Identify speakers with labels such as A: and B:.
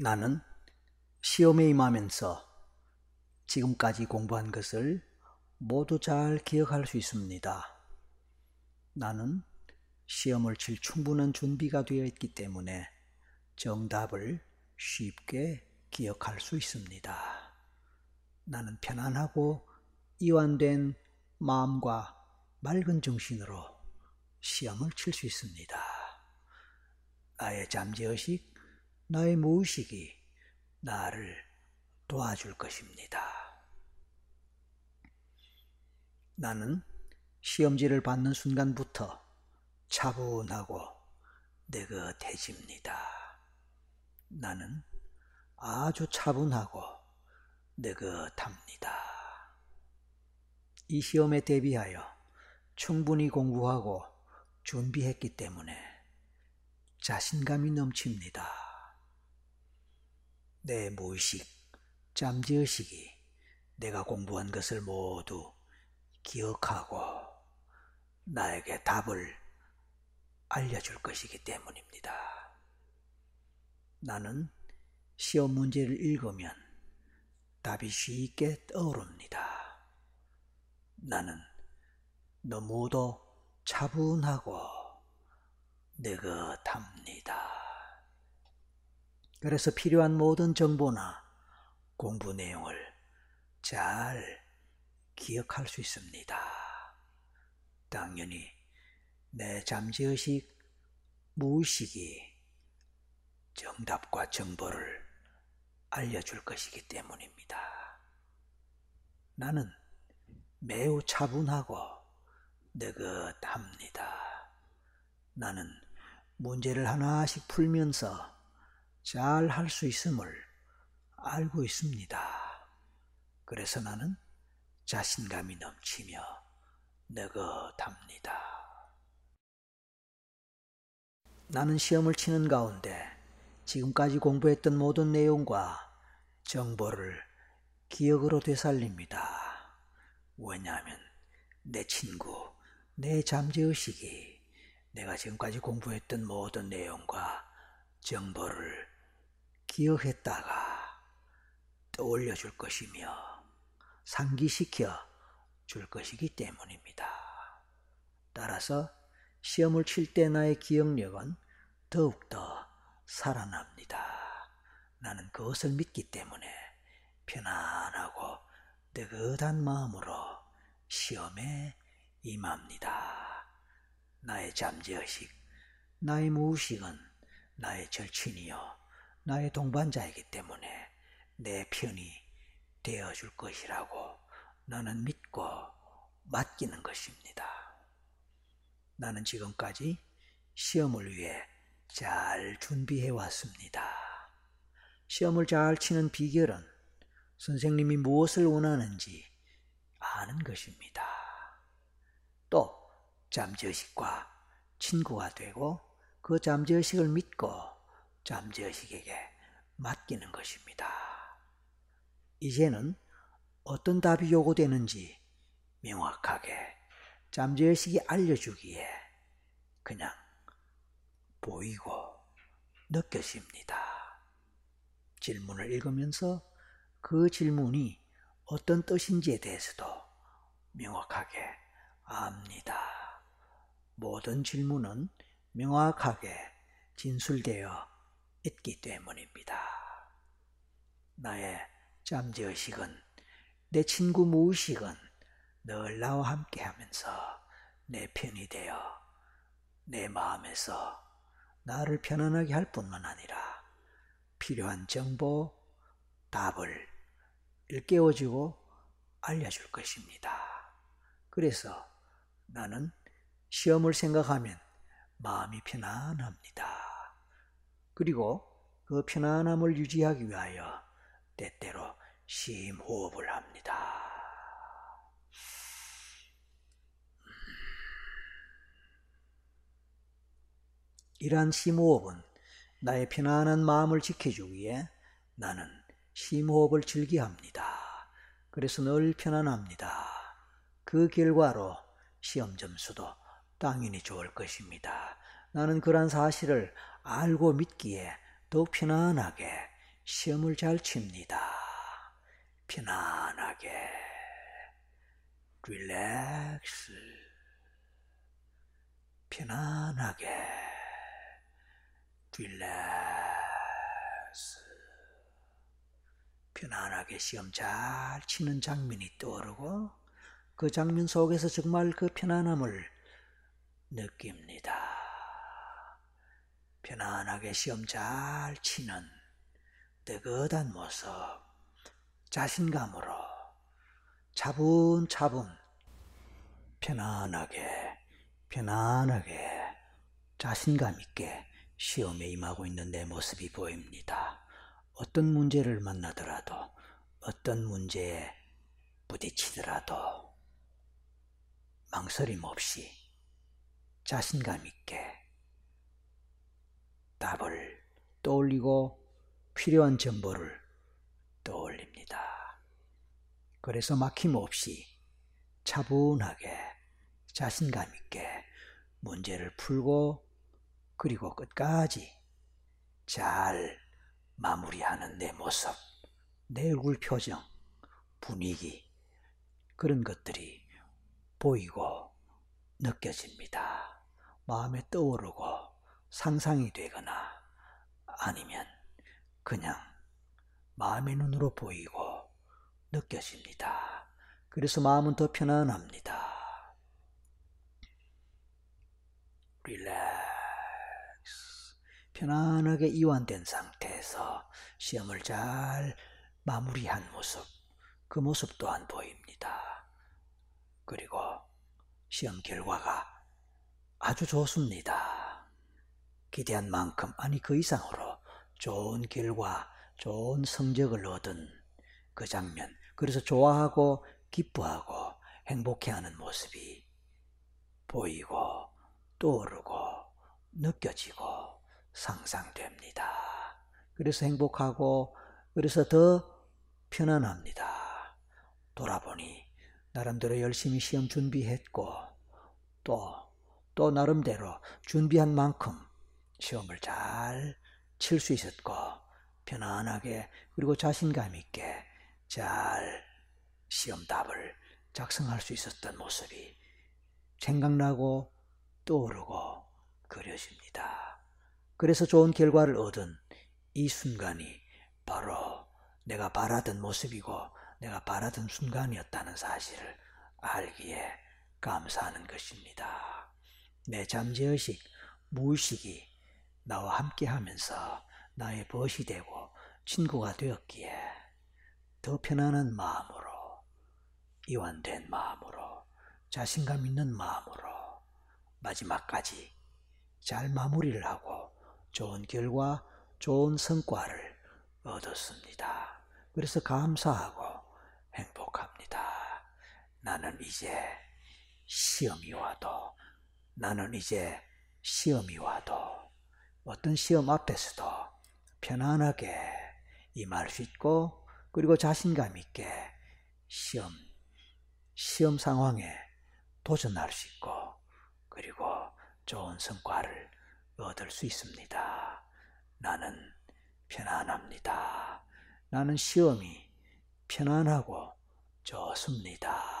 A: 나는 시험에 임하면서 지금까지 공부한 것을 모두 잘 기억할 수 있습니다. 나는 시험을 칠 충분한 준비가 되어 있기 때문에 정답을 쉽게 기억할 수 있습니다. 나는 편안하고 이완된 마음과 맑은 정신으로 시험을 칠 수 있습니다. 나의 잠재의식, 나의 무의식이 나를 도와줄 것입니다. 나는 시험지를 받는 순간부터 차분하고 느긋해집니다. 나는 아주 차분하고 느긋합니다. 이 시험에 대비하여 충분히 공부하고 준비했기 때문에 자신감이 넘칩니다. 내 무의식, 잠재의식이 내가 공부한 것을 모두 기억하고 나에게 답을 알려줄 것이기 때문입니다. 나는 시험 문제를 읽으면 답이 쉽게 떠오릅니다. 나는 너무도 차분하고 느긋합니다. 그래서 필요한 모든 정보나 공부 내용을 잘 기억할 수 있습니다. 당연히 내 잠재의식, 무의식이 정답과 정보를 알려줄 것이기 때문입니다. 나는 매우 차분하고 느긋합니다. 나는 문제를 하나씩 풀면서 잘 할 수 있음을 알고 있습니다. 그래서 나는 자신감이 넘치며 느긋합니다. 나는 시험을 치는 가운데 지금까지 공부했던 모든 내용과 정보를 기억으로 되살립니다. 왜냐하면 내 친구, 내 잠재의식이 내가 지금까지 공부했던 모든 내용과 정보를 기억했다가 떠올려 줄 것이며 상기시켜 줄 것이기 때문입니다. 따라서 시험을 칠 때 나의 기억력은 더욱더 살아납니다. 나는 그것을 믿기 때문에 편안하고 느긋한 마음으로 시험에 임합니다. 나의 잠재의식, 나의 무의식은 나의 절친이요, 나의 동반자이기 때문에 내 편이 되어줄 것이라고 나는 믿고 맡기는 것입니다. 나는 지금까지 시험을 위해 잘 준비해 왔습니다. 시험을 잘 치는 비결은 선생님이 무엇을 원하는지 아는 것입니다. 또 잠재의식과 친구가 되고 그 잠재의식을 믿고 잠재의식에게 맡기는 것입니다. 이제는 어떤 답이 요구되는지 명확하게 잠재의식이 알려주기에 그냥 보이고 느껴집니다. 질문을 읽으면서 그 질문이 어떤 뜻인지에 대해서도 명확하게 압니다. 모든 질문은 명확하게 진술되어 있기 때문입니다. 나의 잠재의식은 내 친구 무의식은 늘 나와 함께 하면서 내 편이 되어 내 마음에서 나를 편안하게 할 뿐만 아니라 필요한 정보, 답을 일깨워주고 알려줄 것입니다. 그래서 나는 시험을 생각하면 마음이 편안합니다. 그리고 그 편안함을 유지하기 위하여 때때로 심호흡을 합니다. 이러한 심호흡은 나의 편안한 마음을 지켜주기에 나는 심호흡을 즐겨합니다. 그래서 늘 편안합니다. 그 결과로 시험 점수도 당연히 좋을 것입니다. 나는 그러한 사실을 알고 믿기에 더욱 편안하게 시험을 잘 칩니다. 편안하게 릴렉스 편안하게 릴렉스 편안하게 시험 잘 치는 장면이 떠오르고 그 장면 속에서 정말 그 편안함을 느낍니다. 편안하게 시험 잘 치는 뜨거한 모습, 자신감으로 차분차분 편안하게 편안하게 자신감 있게 시험에 임하고 있는 내 모습이 보입니다. 어떤 문제를 만나더라도 어떤 문제에 부딪히더라도 망설임 없이 자신감 있게 답을 떠올리고 필요한 정보를 떠올립니다. 그래서 막힘없이 차분하게 자신감 있게 문제를 풀고 그리고 끝까지 잘 마무리하는 내 모습, 내 얼굴 표정, 분위기, 그런 것들이 보이고 느껴집니다. 마음에 떠오르고 상상이 되거나 아니면 그냥 마음의 눈으로 보이고 느껴집니다. 그래서 마음은 더 편안합니다. 릴렉스. 편안하게 이완된 상태에서 시험을 잘 마무리한 모습, 그 모습 또한 보입니다. 그리고 시험 결과가 아주 좋습니다. 기대한 만큼, 아니 그 이상으로 좋은 결과, 좋은 성적을 얻은 그 장면, 그래서 좋아하고 기뻐하고 행복해하는 모습이 보이고 떠오르고 느껴지고 상상됩니다. 그래서 행복하고 그래서 더 편안합니다. 돌아보니 나름대로 열심히 시험 준비했고 또, 또 나름대로 준비한 만큼 시험을 잘 칠 수 있었고 편안하게 그리고 자신감 있게 잘 시험 답을 작성할 수 있었던 모습이 생각나고 떠오르고 그려집니다. 그래서 좋은 결과를 얻은 이 순간이 바로 내가 바라던 모습이고 내가 바라던 순간이었다는 사실을 알기에 감사하는 것입니다. 내 잠재의식, 무의식이 나와 함께 하면서 나의 벗이 되고 친구가 되었기에 더 편안한 마음으로, 이완된 마음으로, 자신감 있는 마음으로 마지막까지 잘 마무리를 하고 좋은 결과, 좋은 성과를 얻었습니다. 그래서 감사하고 행복합니다. 나는 이제 시험이 와도, 나는 이제 시험이 와도, 어떤 시험 앞에서도 편안하게 임할 수 있고, 그리고 자신감 있게 시험, 시험 상황에 도전할 수 있고, 그리고 좋은 성과를 얻을 수 있습니다. 나는 편안합니다. 나는 시험이 편안하고 좋습니다.